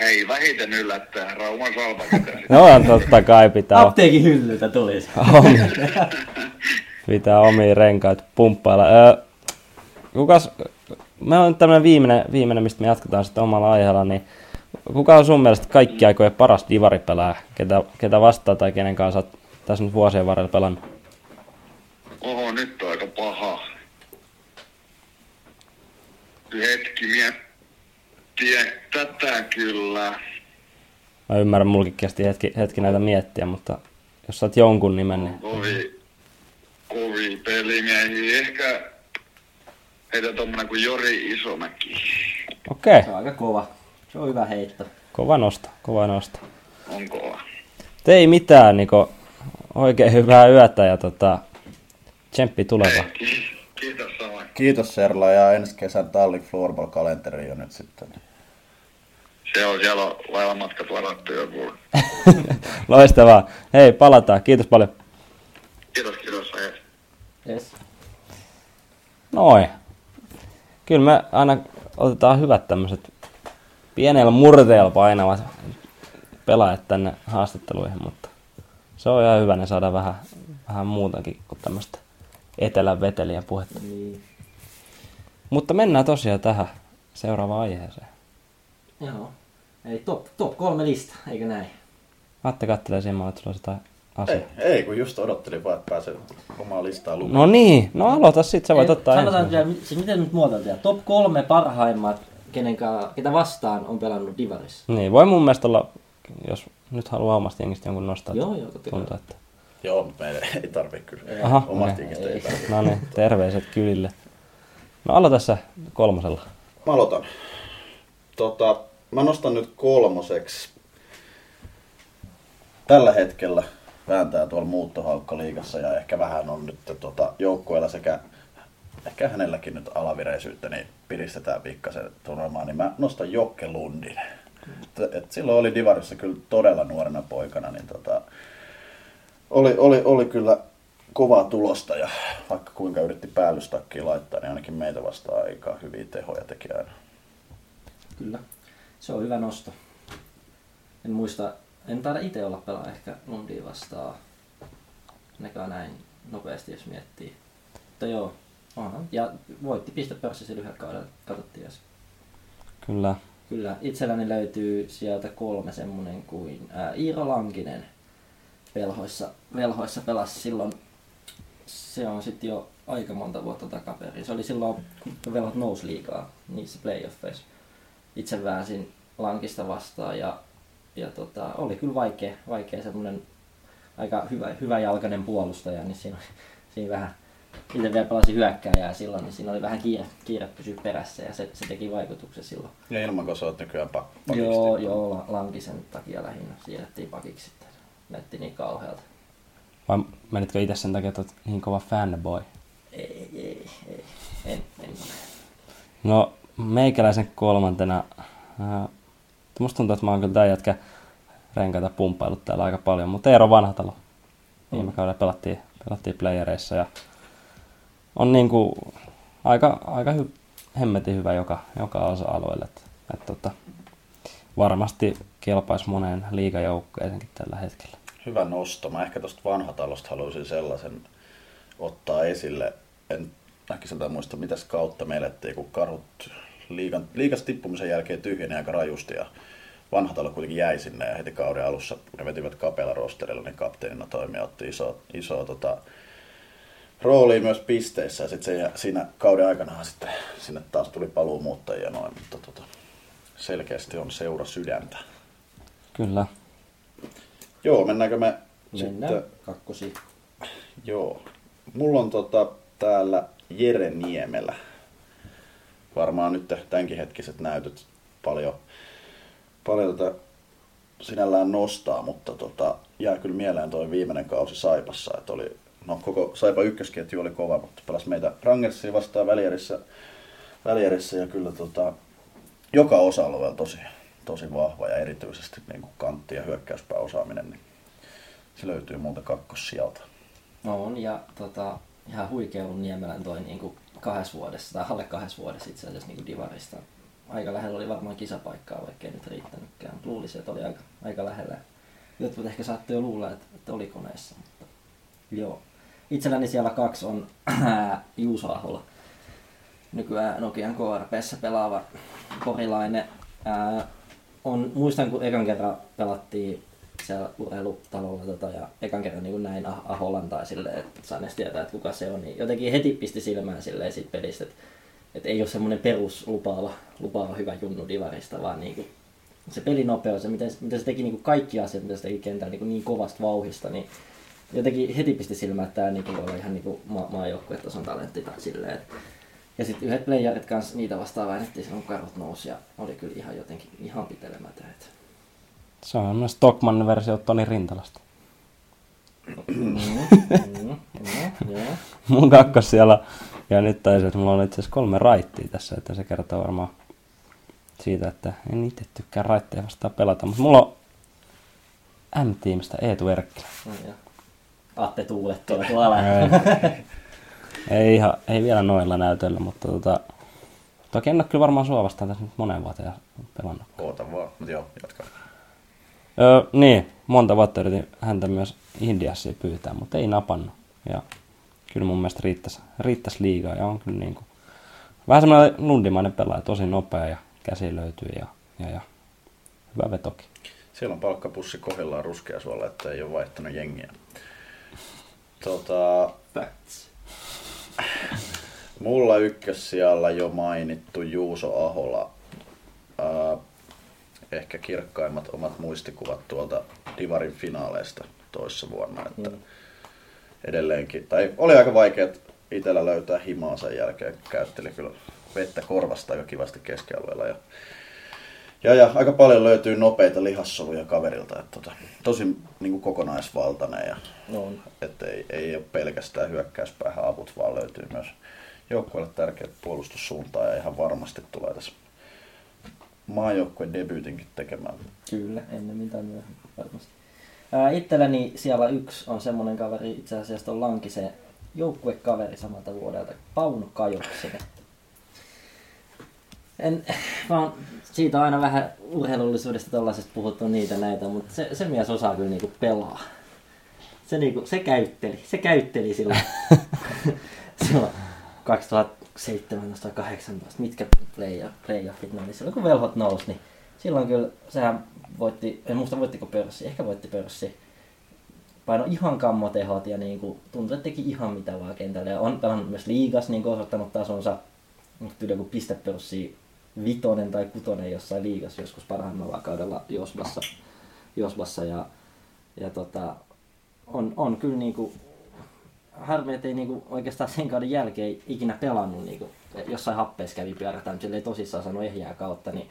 Hei, vähiten yllättää. Rauman salpa pitäisi. No totta kai pitää, Apteekin hyllyltä tuli. pitää omia renkaita pumppailla. Öö, kukas, me on nyt tämmönen viimeinen, viimeinen, mistä me jatketaan sitten omalla aiheella, niin kuka on sun mielestä kaikki aikojen paras divaripelaaja, ketä, ketä vastaa tai kenen kanssa tässä nyt vuosien varrella pelannut? Oho, nyt on aika paha. Hetki miettiä tätä kyllä. Mä ymmärrän, mulkin kesti hetki, hetki näitä miettiä, mutta jos saat jonkun nimen, niin Kovi, kovi pelimiehiä. Ehkä heitä tommonen kuin Jori Isomäki. okei, okay. Se on aika kova. Se on hyvä heitto. kova nosto, kova nosto. On kova. Ei mitään, Niko, oikein hyvää yötä ja tota, tsemppi tuleva. Kiitos samoin. Kiitos Serla ja ensi kesän talli floorball-kalenteri jo nyt sitten. Se on siellä on laivamatkat varattu jo. Loistavaa. Hei, palataan. Kiitos paljon. Kiitos, kiitos. Yes. Noin. Kyllä me aina otetaan hyvät tämmöiset pienellä murteella painavat pelaajat tänne haastatteluihin, mutta se on ihan hyvä, ne saada vähän, vähän muutakin kuin tämmöistä etelän veteliä puhetta. Niin. Mutta mennään tosiaan tähän seuraavaan aiheeseen. Joo. Eli top, top kolme lista, eikö näin? Atte kattelee siinä, että sulla jotain asiaa. Ei, ei, kun just odottelin vaan, että pääsee omaa listaa lukemaan. No niin, no aloita sit, sä voit Ei, ottaa Sanotaan, ensin. että se miten nyt muotoiltaan. Top kolme parhaimmat, kenen ka, ketä vastaan on pelannut Divarissa. Niin, voi mun mielestä olla, jos nyt haluaa omasta jengistä jonkun nostaa. Joo, että joo, totta tuntuu, että... Joo, mutta meidän ei tarvitse kyllä. Aha, Omasta okei. jengistä ei tarvitse. No niin, terveiset kylille. No aloita sä kolmosella. Mä aloitan. Tota, mä nostan nyt kolmoseksi. Tällä hetkellä vääntää tuolla muuttohaukkaliigassa ja ehkä vähän on nyt tota, joukkueella sekä ehkä hänelläkin nyt alavireisyyttä, niin piristetään pikkasen turvamaan, niin mä nostan Jokke Lundin. Et, et silloin oli Divarissa kyllä todella nuorena poikana, niin tota, oli, oli, oli kyllä kovaa tulosta ja vaikka kuinka yritti päällystakkiin laittaa, niin ainakin meitä vastaan aika hyviä tehoja teki aina. Kyllä. Se on hyvä nosto. En muista, en taida itse olla pelaa ehkä Lundia vastaan. Nekään näin nopeasti, jos miettii. Mutta joo, onhan. Ja voitti pistepörssissä lyhyellä kaudella, katsottiin jos. Kyllä. Kyllä, itselläni löytyy sieltä kolme semmonen kuin ää, Iiro Lankinen velhoissa, velhoissa pelasi silloin. Se on sitten jo aika monta vuotta takaperin. Se oli silloin, kun velhot nousi liikaa niissä playoffeissa. Itse väänsin Lankista vastaan ja, ja tota, oli kyllä vaikea, vaikea semmonen aika hyvä, hyvä jalkainen puolustaja, niin siinä, siinä vähän itse vielä pelasin hyökkääjää silloin, niin siinä oli vähän kiire, kiire pysyä perässä ja se, se teki vaikutuksen silloin. Ja ilman, kun sä oot nykyään pak- pakiksi Joo, joo, la- Lankisen takia lähinnä siirrettiin pakiksi sitten. Näytti niin kauhealta. Vai menitkö itse sen takia, että oot niin kova fanboy? Ei, ei, ei. En, en. No, meikäläisen kolmantena. Ää, musta tuntuu, että mä oon kyllä tää jätkä renkaita pumppailut täällä aika paljon, mutta Eero Vanhatalo. Viime kaudella pelattiin, pelattiin playereissa ja on niinku aika, aika hy, hemmetin hyvä joka, joka osa-alueelle. Et, et tota, varmasti kelpaisi moneen liigajoukkueeseenkin tällä hetkellä. Hyvä nosto. Mä ehkä tuosta vanhatalosta haluaisin sellaisen ottaa esille. En äkkiseltä muista, mitäs kautta me elettiin, kun karhut liigan, liigas tippumisen jälkeen tyhjeni aika rajusti ja vanhatalo kuitenkin jäi sinne ja heti kauden alussa, kun ne vetivät kapealla rosterilla, niin kapteenina toimija otti iso, iso tota, roolia myös pisteissä ja sitten siinä kauden aikana sitten sinne taas tuli paluumuuttajia ja noin, mutta tota, selkeästi on seura sydäntä. Kyllä. Joo, mennäänkö me Mennään sitten kakkosi. Joo. Mulla on tota, täällä Jere Niemelä. Varmaan nyt tämänkin hetkiset näytöt paljon, paljon tota, sinällään nostaa, mutta tota, jää kyllä mieleen toi viimeinen kausi Saipassa, että oli, no koko Saipa ykkösketju oli kova, mutta pelasi meitä Rangersia vastaan välierissä, välierissä ja kyllä tota, joka osa-alueella tosi, tosi vahva ja erityisesti niin kuin kantti- ja hyökkäyspääosaaminen, niin se löytyy muuta kakkossijalta. No on, ja tota, ihan huikea ollut Niemelän toi niinku kahdessa vuodessa, tai alle kahdessa vuodessa itse asiassa niinku Divarista aika lähellä oli varmaan kisapaikkaa, vaikka ei nyt riittänytkään. Luulisin, että oli aika, aika lähellä. Jotkut ehkä saattoi jo luulla, että, että oli koneessa. Mutta joo. Itselläni siellä kaksi on Juuso Ahola. Nykyään Nokian KRPssä pelaava porilainen. Ää, on, muistan, kun ekan kerran pelattiin siellä urheilutalolla tota, ja ekan kerran niin näin Ah- Aholan tai silleen, että sain edes tietää, että kuka se on, niin jotenkin heti pisti silmään silleen siitä pelistä, että, että ei ole semmoinen perus lupaava, hyvä junnu divarista, vaan niin kuin se pelinopeus ja miten, miten se teki niin kuin kaikki asiat, mitä se teki kentällä niin, niin kovasta vauhista, niin jotenkin heti pisti silmään, että tämä niin voi olla ihan niin kuin ma- maajoukkuetason talentti tai silleen. että- Ja sitten yhdet playerit kanssa niitä vastaan väännettiin silloin, kun karot nousi ja oli kyllä ihan jotenkin ihan pitelemätön. että- Se on myös Stockmannin versio Toni Rintalasta. Mm, mm, mm, joo. Mun kakkos siellä, ja nyt taisi, että mulla on itse asiassa kolme raittia tässä, että se kertoo varmaan siitä, että en itse tykkää raitteja vastaan pelata, mutta mulla on M-tiimistä Eetu Erkkilä. No, Atte Tuulet tuolla. Ei, ihan, ei vielä noilla näytöillä, mutta tota, toki en ole kyllä varmaan sua vastaan tässä nyt moneen vuoteen pelannut. Oota vaan, mutta joo, jatka. Öö, niin, monta vuotta yritin häntä myös Indiassa pyytää, mutta ei napannut. Ja kyllä mun mielestä riittäisi, riittäisi liigaa ja on kyllä niin kuin, vähän semmoinen lundimainen pelaaja, tosi nopea ja käsi löytyy ja, ja, ja hyvä vetoki. Siellä on palkkapussi kohdillaan ruskea suolla, että ei ole vaihtanut jengiä. Tota, Facts. mulla ykkössijalla jo mainittu Juuso Ahola. Ää, ehkä kirkkaimmat omat muistikuvat tuolta Divarin finaaleista toissa vuonna. Että edelleenkin, tai oli aika vaikea itsellä löytää himaa sen jälkeen. Käytteli kyllä vettä korvasta aika kivasti keskialueella. Ja, ja, ja aika paljon löytyy nopeita lihassoluja kaverilta. Että tota, tosi niin kuin kokonaisvaltainen ja No että ei, ei ole pelkästään hyökkäyspäähän avut, vaan löytyy myös joukkueelle tärkeät puolustussuuntaa ja ihan varmasti tulee tässä maajoukkueen debyytinkin tekemään. Kyllä, ennen mitä myöhemmin varmasti. Ää, itselläni siellä yksi on semmonen kaveri, itse asiassa on Lankisen joukkuekaveri samalta vuodelta, Pauno Kajoksinen. En, vaan siitä on aina vähän urheilullisuudesta tollaisesta puhuttu niitä näitä, mutta se, se mies osaa kyllä niinku pelaa. Se, niinku, se käytteli, se käytteli silloin, silloin 2017 18 mitkä playoff, playoffit ne oli silloin kun velhot nousi, niin silloin kyllä sehän voitti, en muista voittiko pörssi, ehkä voitti pörssi. Paino ihan kammotehot ja niinku, tuntui, että teki ihan mitä vaan kentällä. Ja on pelannut myös liigas niin osoittanut tasonsa, mutta yli joku pistepörssi vitonen tai kutonen jossain liigas joskus parhaimmalla kaudella Josbassa. Josbassa ja, ja tota, on, on kyllä niinku, harmi, että ei niinku oikeastaan sen kauden jälkeen ikinä pelannut niinku, jossain happeessa kävi pyörätään, mutta ei tosissaan saanut ehjää kautta, niin,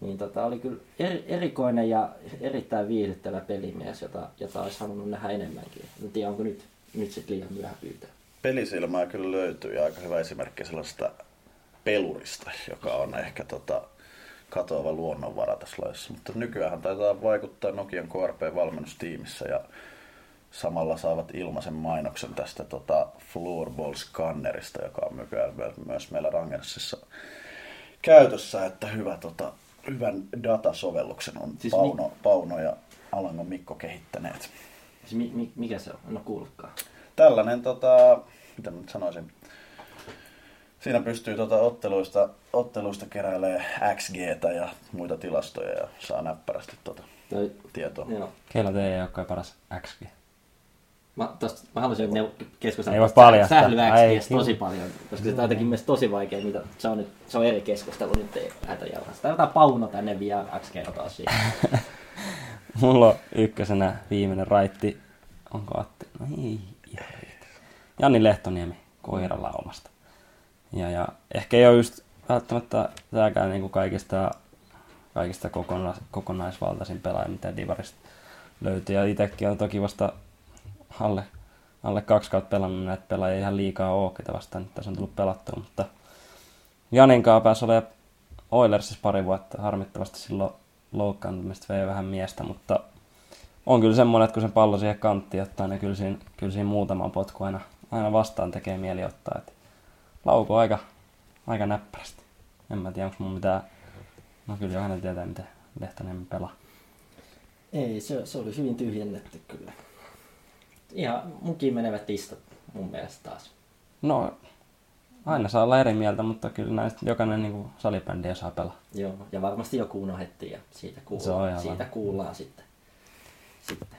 niin tota, oli kyllä eri, erikoinen ja erittäin viihdyttävä pelimies, jota, jota olisi halunnut nähdä enemmänkin. En tiedä, onko nyt, nyt sitten liian myöhä pyytää. Pelisilmää kyllä löytyy ja aika hyvä esimerkki sellaista pelurista, joka on ehkä tota, katoava luonnonvara tässä lajissa. Mutta nykyään taitaa vaikuttaa Nokian KRP-valmennustiimissä ja samalla saavat ilmaisen mainoksen tästä tota Floorball-skannerista, joka on nykyään myös meillä Rangersissa käytössä, että hyvä, tota, hyvän datasovelluksen on Siis Pauno, Pauno ja Alangon Mikko kehittäneet. Siis mi, mi, mikä se on? En ole kuullutkaan. Tällainen, tota, mitä nyt sanoisin, siinä pystyy tota otteluista, otteluista keräilemään XGtä ja muita tilastoja ja saa näppärästi tota Toi, tietoa. joo. Keillä teidän joukkojen paras XG? Mä, tosta, mä haluaisin neu- keskustella Ei voi paljastaa. tosi paljon, koska se on jotenkin myös tosi vaikea, mitä, se on, nyt, se on eri keskustelu, nyt ei lähdetä. Sitä jotain Pauno tänne vielä XG taas siitä. Mulla on ykkösenä viimeinen raitti. Onko Atti? No ei ihan riitä. Janni Lehtoniemi koiralaumasta. Ja, ja ehkä ei ole just välttämättä tääkään niinku kaikista, kaikista kokona, kokonaisvaltaisin pelaaja, mitä Divarista löytyy. Ja itsekin on toki vasta alle, alle kaksi kautta pelannut näitä pelaajia ihan liikaa oo, ketä vastaan nyt tässä on tullut pelattua, mutta Janin kanssa pääsi olemaan Oilersissa pari vuotta. Harmittavasti silloin loukkaantumista vei vähän miestä, mutta on kyllä semmoinen, että kun se pallo siihen kanttiin ottaa, niin kyllä siinä, kyllä siinä muutaman potku aina, aina vastaan tekee mieli ottaa. Et lauko aika, aika näppärästi. En mä tiedä, onko mun mitään No kyllä jokainen tietää, miten Lehtonen pelaa. Ei, se, se oli hyvin tyhjennetty kyllä. Ihan munkin menevät tistat mun mielestä taas. No, aina saa olla eri mieltä, mutta kyllä näistä jokainen niin salibändi saa pelaa. Joo, ja varmasti joku unohdettiin ja siitä, kuullaan, siitä kuullaan sitten. sitten.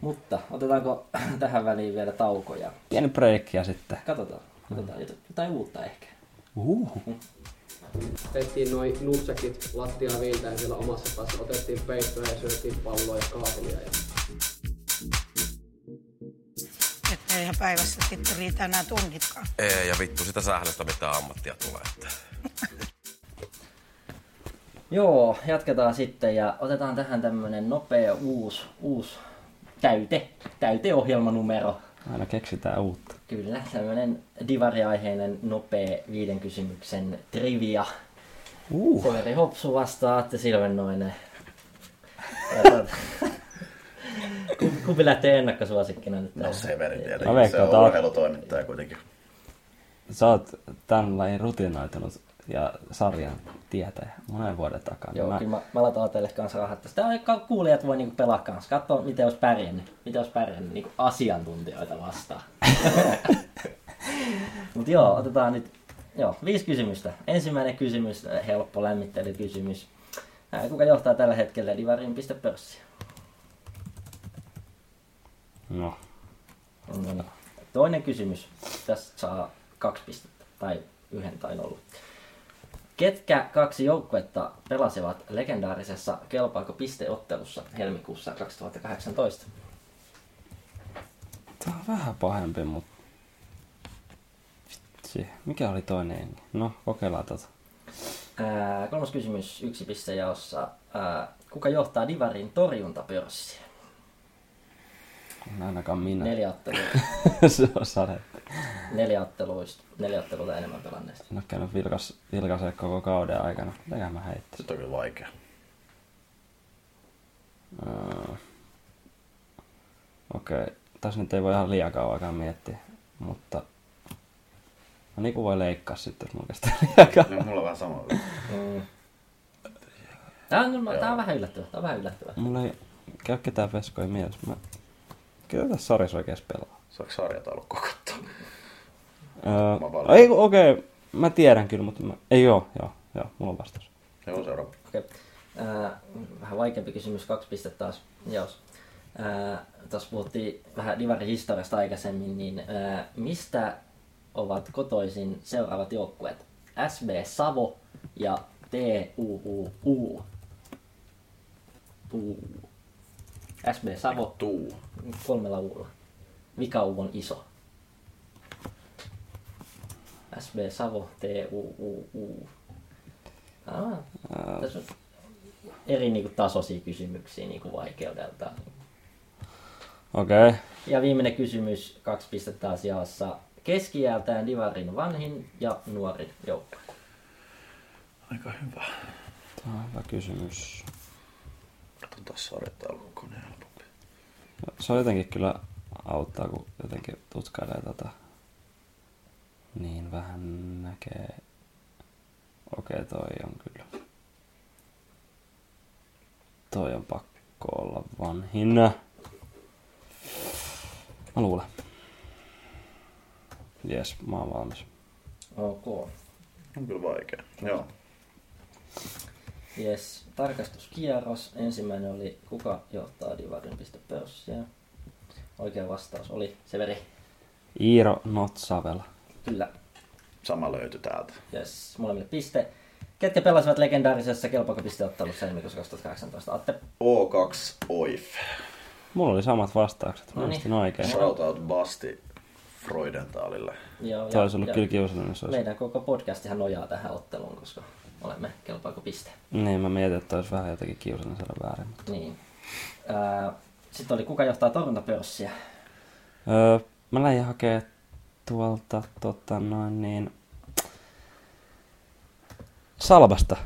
Mutta otetaanko tähän väliin vielä taukoja? Pieni break ja sitten. Katsotaan, katsotaan jot- jotain uutta ehkä. Uhuhu. Tehtiin noin nutsekit lattiaa viiltäen siellä omassa päässä. Otettiin peittoja ja syötiin palloa ja kaapelia. Ja eihän päivässä sitten riitä enää tunnitkaan. Ei, ja vittu sitä sählöstä mitä ammattia tulee. Että. Joo, jatketaan sitten ja otetaan tähän tämmönen nopea uusi, uusi täyte, täyteohjelmanumero. Aina keksitään uutta. Kyllä, tämmönen divariaiheinen nopea viiden kysymyksen trivia. Uh. Severi Hopsu vastaa Atte Silvennoinen. Ja tuota- Kumpi- lähtee ennakkosuosikkina nyt? No Severi tietenkin. Mä se on oot- urheilutoimittaja kuitenkin. Sä oot tämän lajin rutinoitunut ja sarjan tietäjä monen vuoden takaa. Joo, Mä- kyllä mä, mä laitan teille kanssa rahat. Sitä kuulijat voi niinku pelaa kanssa. Katso, miten olisi pärjännyt. Miten olisi pärjännyt niinku asiantuntijoita vastaan. Mutta joo, otetaan nyt joo, viisi kysymystä. Ensimmäinen kysymys, helppo lämmittelykysymys. Kuka johtaa tällä hetkellä Divarin.pörssiä? No, No. Toinen kysymys. Tästä saa kaksi pistettä. Tai yhden tai nolla. Ketkä kaksi joukkuetta pelasivat legendaarisessa Kelpaako pisteottelussa helmikuussa 2018? tää on vähän pahempi, mutta... Vitsi, mikä oli toinen? No, kokeillaan tota. Ää, kolmas kysymys, yksi piste jaossa. Ää, kuka johtaa Divarin torjuntapörssiä? En ainakaan minä. Neljä ottelua, Se on sadetta. neljä otteluista, neljä ottelua enemmän pelanneista. En ole käynyt vilkas, vilkaisee koko kauden aikana. Mitäkään mä heittäisin? Se on kyllä vaikea. Öö, Okei, okay. tässä nyt ei voi ihan liian kauan aikaa miettiä, mutta... No niin kuin voi leikkaa sitten, jos mulla kestää liian kauan. No, mulla on vähän sama. Mm. Tää on, tää on vähän yllättävää. Tää on vähän yllättävää. Mulla ei käy ketään veskoja mielessä. Mä... Ketä tässä sarjassa oikeesti pelaa? Saako sarjataulukko katsoa? Öö, ei, okei, okay. mä tiedän kyllä, mutta mä... Ei joo, joo, joo, mulla on vastaus. Joo, seuraava. Okei. Ää, vähän vaikeampi kysymys, kaksi pistettä taas jaos. Ää, Tuossa puhuttiin vähän Divarin historiasta aikaisemmin, niin ää, mistä ovat kotoisin seuraavat joukkueet? SB Savo ja TUUU. Tuu. SB Savo Tuu. kolmella uulla. Mikä U on iso? SB Savo, TUUU. Ah, tässä on eri niinku, tasoisia kysymyksiä niinku, vaikeudelta. Okei. Okay. Ja viimeinen kysymys, kaksi pistettä taas jaossa. Keski-iältään Divarin vanhin ja nuorin joukkue. Aika hyvä. Tämä on hyvä kysymys. Katson taas sarjataulukko, niin helpompi. Se on jotenkin kyllä auttaa, kun jotenkin tutkailee tota. Niin vähän näkee. Okei, toi on kyllä. Toi on pakko olla vanhin. Mä luulen. Jes, mä oon valmis. Ok. On kyllä vaikea. Joo. Yes, tarkastuskierros. Ensimmäinen oli, kuka johtaa Divarin.pörssiä. Oikea vastaus oli Severi. Iiro Notsavela. Kyllä. Sama löytyi täältä. Yes, molemmille piste. Ketkä pelasivat legendaarisessa kelpakapisteottelussa helmikuussa 2018? Atte. O2 OIF. Mulla oli samat vastaukset. Mä No niin. muistin oikein. Shoutout Basti Freudenthalille. Joo, olisi ollut kyllä kiusallinen. Meidän koko podcastihan nojaa tähän otteluun, koska olemme kelpaako piste. Niin, mä mietin, että olisi vähän jotenkin kiusallinen saada väärin. Mutta... Niin. Ää, Sitten oli kuka johtaa torjuntapörssiä. Öö, mä lähdin hakee tuolta tota noin niin... Salvasta.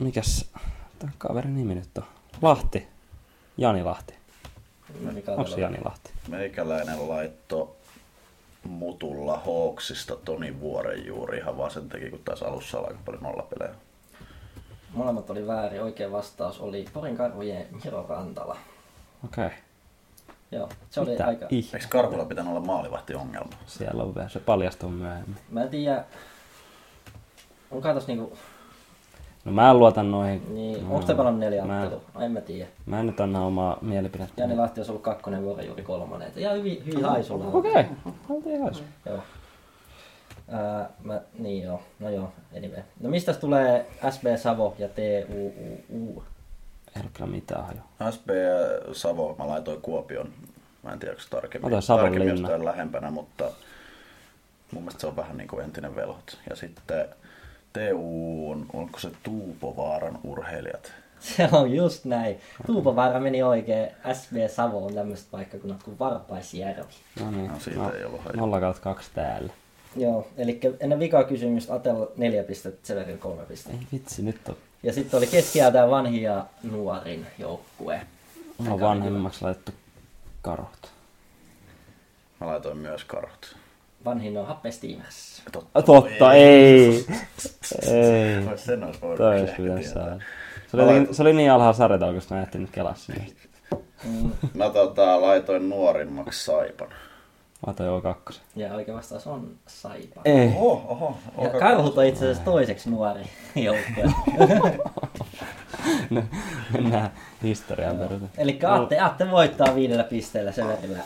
Mikäs tämän kaverin nimi nyt on? Lahti. Jani Lahti. Mikä Onko se Jani Lahti? Meikäläinen laitto mutulla Hawksista Toni Vuoren juuri ihan vaan sen takia, kun taisi alussa olla aika paljon nollapelejä. molemmat oli väärin. Oikea vastaus oli Porin karhujen Miro Rantala. Okei. Okay. Joo, se oli Mitä aika... ihme? Eikö Karhulla pitänyt olla maalivahtiongelma? Siellä on vielä, se paljastuu myöhemmin. Mä en tiedä... Onko tos niinku... No mä en luota noihin. Niin, no, onko te pelannut neljä mä, ottelua? En mä tiedä. mä en nyt anna omaa mielipidettä. Jani Lahti olisi ollut kakkonen, Vuori juuri kolmonen. Et Ihan hyvin, hyvin haisulla. Okei, okay. oltiin haisu. Joo. Ää, mä, niin joo, no joo, anyway. No mistä tulee SB Savo ja TUUU? Ei ole kyllä mitään jo. SB Savo, mä laitoin Kuopion. Mä en tiedä, onko se tarkemmin, Savon tarkemmin jostain lähempänä, mutta mun mielestä se on vähän niin kuin entinen velhot. Ja sitten TU on, onko se Tuupovaaran urheilijat? Se on just näin. Tuupovaara meni oikein. SB Savo on tämmöiset paikkakunnat kuin Varpaisjärvi. No niin, No, siitä ei ollut hajua. 0 kautta 2 täällä. Joo, eli ennen vikaa kysymystä Atella neljä pistettä, Severin kolme pistettä. Ei vitsi, nyt on Ja sitten oli keskiältään vanhin ja nuorin joukkue. Mä oon vanhemmaksi laitettu karhut. Mä laitoin myös karhut. Vanhin on Happe Steamers. Totta, Totta, ei. ei. Sen olisi voinut Toi olisi pitänyt saada. Se oli, niin, se oli niin alhaalla sarjataulukossa, mä en ehtinyt kelaa sinne. Mm. Mä tota, laitoin nuorimmaksi Saipan. Mä otan O2. Ja oikea vastaus on Saipa. Ei. Oho, oho. Ja oho. Karhut on itse asiassa toiseksi nuori joukkue. No, Mennään historiaan perusteella. Eli Atte, Atte voittaa viidellä pisteellä Severillä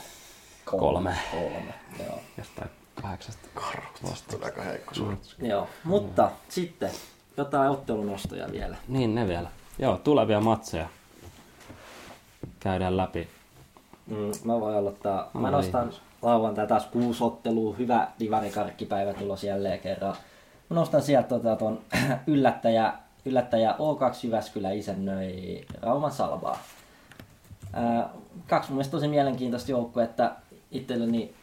Kolme. kolme. Joo. Jostain kahdeksasta. Karhut. Tulee aika heikko suoritus. Joo. Mutta sitten jotain ottelunostoja vielä. Niin, ne vielä. Joo, tulevia matseja. Käydään läpi. Mm, mä voin aloittaa. Mä Oi. nostan lauantai taas kuusi ottelua. Hyvä divarikarkkipäivä tulos jälleen kerran. Mä nostan sieltä tota, ton yllättäjä, yllättäjä O2 Jyväskylä isännöi Rauman Salvaa. Ää, kaksi mun mielestä tosi mielenkiintoista joukkuetta. Itselleni ää,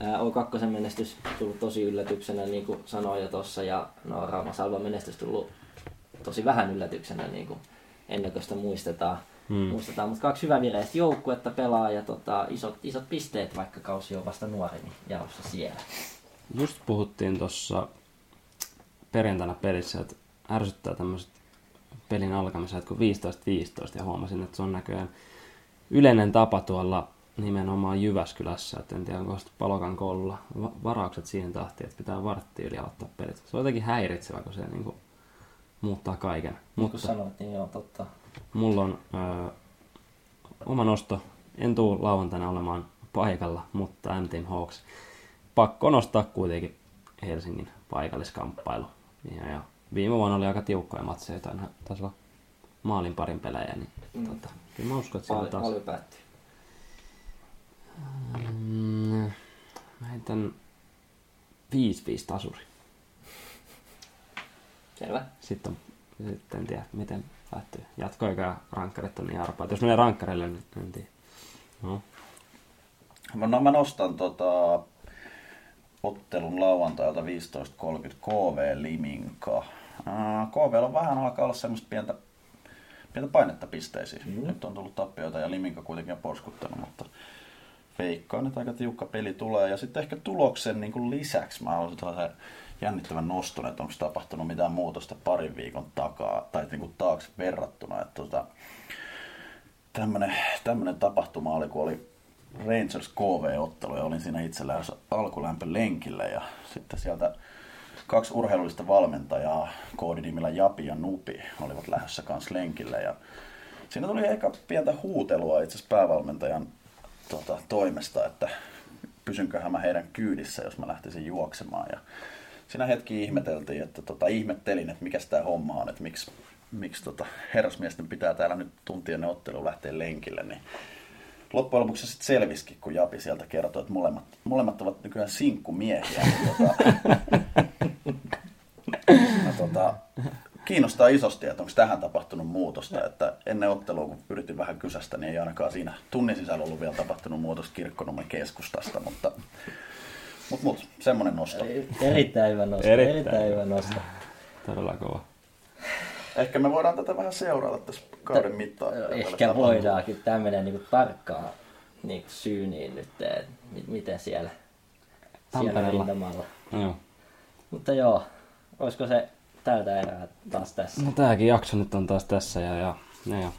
O2 menestys tullut tosi yllätyksenä, niin kuin sanoin jo tuossa, ja no, Rauma Salvan menestys tullut tosi vähän yllätyksenä, niin kuin ennen kuin sitä muistetaan. Hmm. muistetaan. Mutta kaksi hyvävireistä joukkuetta pelaa ja tota, isot, isot pisteet, vaikka kausi on vasta nuori, niin jaossa siellä. Just puhuttiin tuossa perjantaina pelissä, että ärsyttää tämmöiset pelin alkamisajat kuin 15-15 ja huomasin, että se on näköjään yleinen tapa tuolla nimenomaan Jyväskylässä, että en tiedä onko sitten Palokan koululla va- varaukset siihen tahtiin, että pitää vartti yli aloittaa pelit. Se on jotenkin häiritsevä, kun se niinku muuttaa kaiken. Niin kuin Mutta sanoit, niin joo, totta. mulla on ö, oma nosto. En tuu lauantaina olemaan paikalla, mutta M-Team Hawks. Pakko nostaa kuitenkin Helsingin paikalliskamppailu. Ja, ja viime vuonna oli aika tiukkoja matseja, taisi olla maalin parin pelejä, niin mm. tota, kyllä mä uskon, että siellä taas... paljon päättyy. Mm, mä heitän 5-5 tasuri. Selvä. Sitten, on, sitten en tiedä, miten päättyy. Jatkoikaa rankkarit on niin arpaa. Jos menee rankkareille, niin en tiedä. No. No mä nostan tota, ottelun lauantailta 15.30 KV Liminka. Ää, KV on vähän alkaa olla semmoista pientä, pientä painetta pisteisiin. Mm. Nyt on tullut tappioita ja Liminka kuitenkin on porskuttanut, mutta veikkaan, että aika tiukka peli tulee. Ja sitten ehkä tuloksen niin kuin lisäksi mä haluaisin tällaisen jännittävän noston, että onko tapahtunut mitään muutosta parin viikon takaa tai niin kuin taakse verrattuna. Että tota, tämmönen, tämmönen tapahtuma oli, kun oli Rangers KV-ottelu ja olin siinä itsellään alkulämpö lenkillä ja sitten sieltä kaksi urheilullista valmentajaa koodinimillä Japi ja Nupi olivat lähdössä kanssa lenkillä ja siinä tuli eka pientä huutelua itse asiassa päävalmentajan tota, toimesta, että pysynköhän mä heidän kyydissä, jos mä lähtisin juoksemaan ja siinä hetki ihmeteltiin, että tota, ihmettelin, että mikä tämä homma on, että miksi, miksi tota, herrasmiesten pitää täällä nyt tuntien ottelu lähteä lenkille, niin loppujen lopuksi sitten selvisikin, kun Japi sieltä kertoi, että molemmat, molemmat ovat nykyään sinkkumiehiä. Niin tota, tota, kiinnostaa isosti, että onko tähän tapahtunut muutosta. Että ennen ottelua, kun yritin vähän kysästä, niin ei ainakaan siinä tunnin sisällä ollut vielä tapahtunut muutosta Kirkkonummen keskustasta, mutta mut, mut, semmoinen nosto. Erittäin hyvä nosto. Erittäin Erittäin, hyvä. nosto. Todella kova. Ehkä me voidaan tätä vähän seurata tässä kauden mittaan. Ehkä voidaankin tämmöinen niin tarkkaan niin syyniin nyt, että mi- miten siellä, siellä rintamalla. Joo. Mutta joo, olisiko se tältä erää taas tässä. No tääkin jakso nyt on taas tässä ja, ja, ja, ja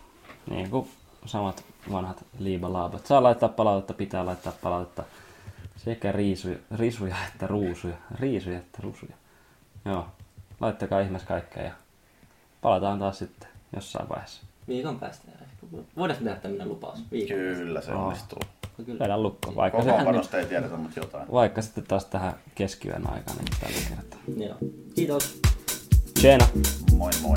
niin kuin samat vanhat liibalaabat. Saa laittaa palautetta, pitää laittaa palautetta. Sekä riisuja, risuja että ruusuja. Riisuja että ruusuja. Joo, laittakaa ihmeessä kaikkea ja palataan taas sitten jossain vaiheessa. Viikon päästä. ehkä. Voidaan tehdä tämmöinen lupaus. Viikon Kyllä se onnistuu. päästä. Kyllä. Vedän lukko, vaikka, se, Kokoonpanosta ei tiedetä, mutta jotain. vaikka sitten taas tähän keskiyön aikaan, niin tällä kertaa. Joo. Kiitos. Tjena! Moi moi.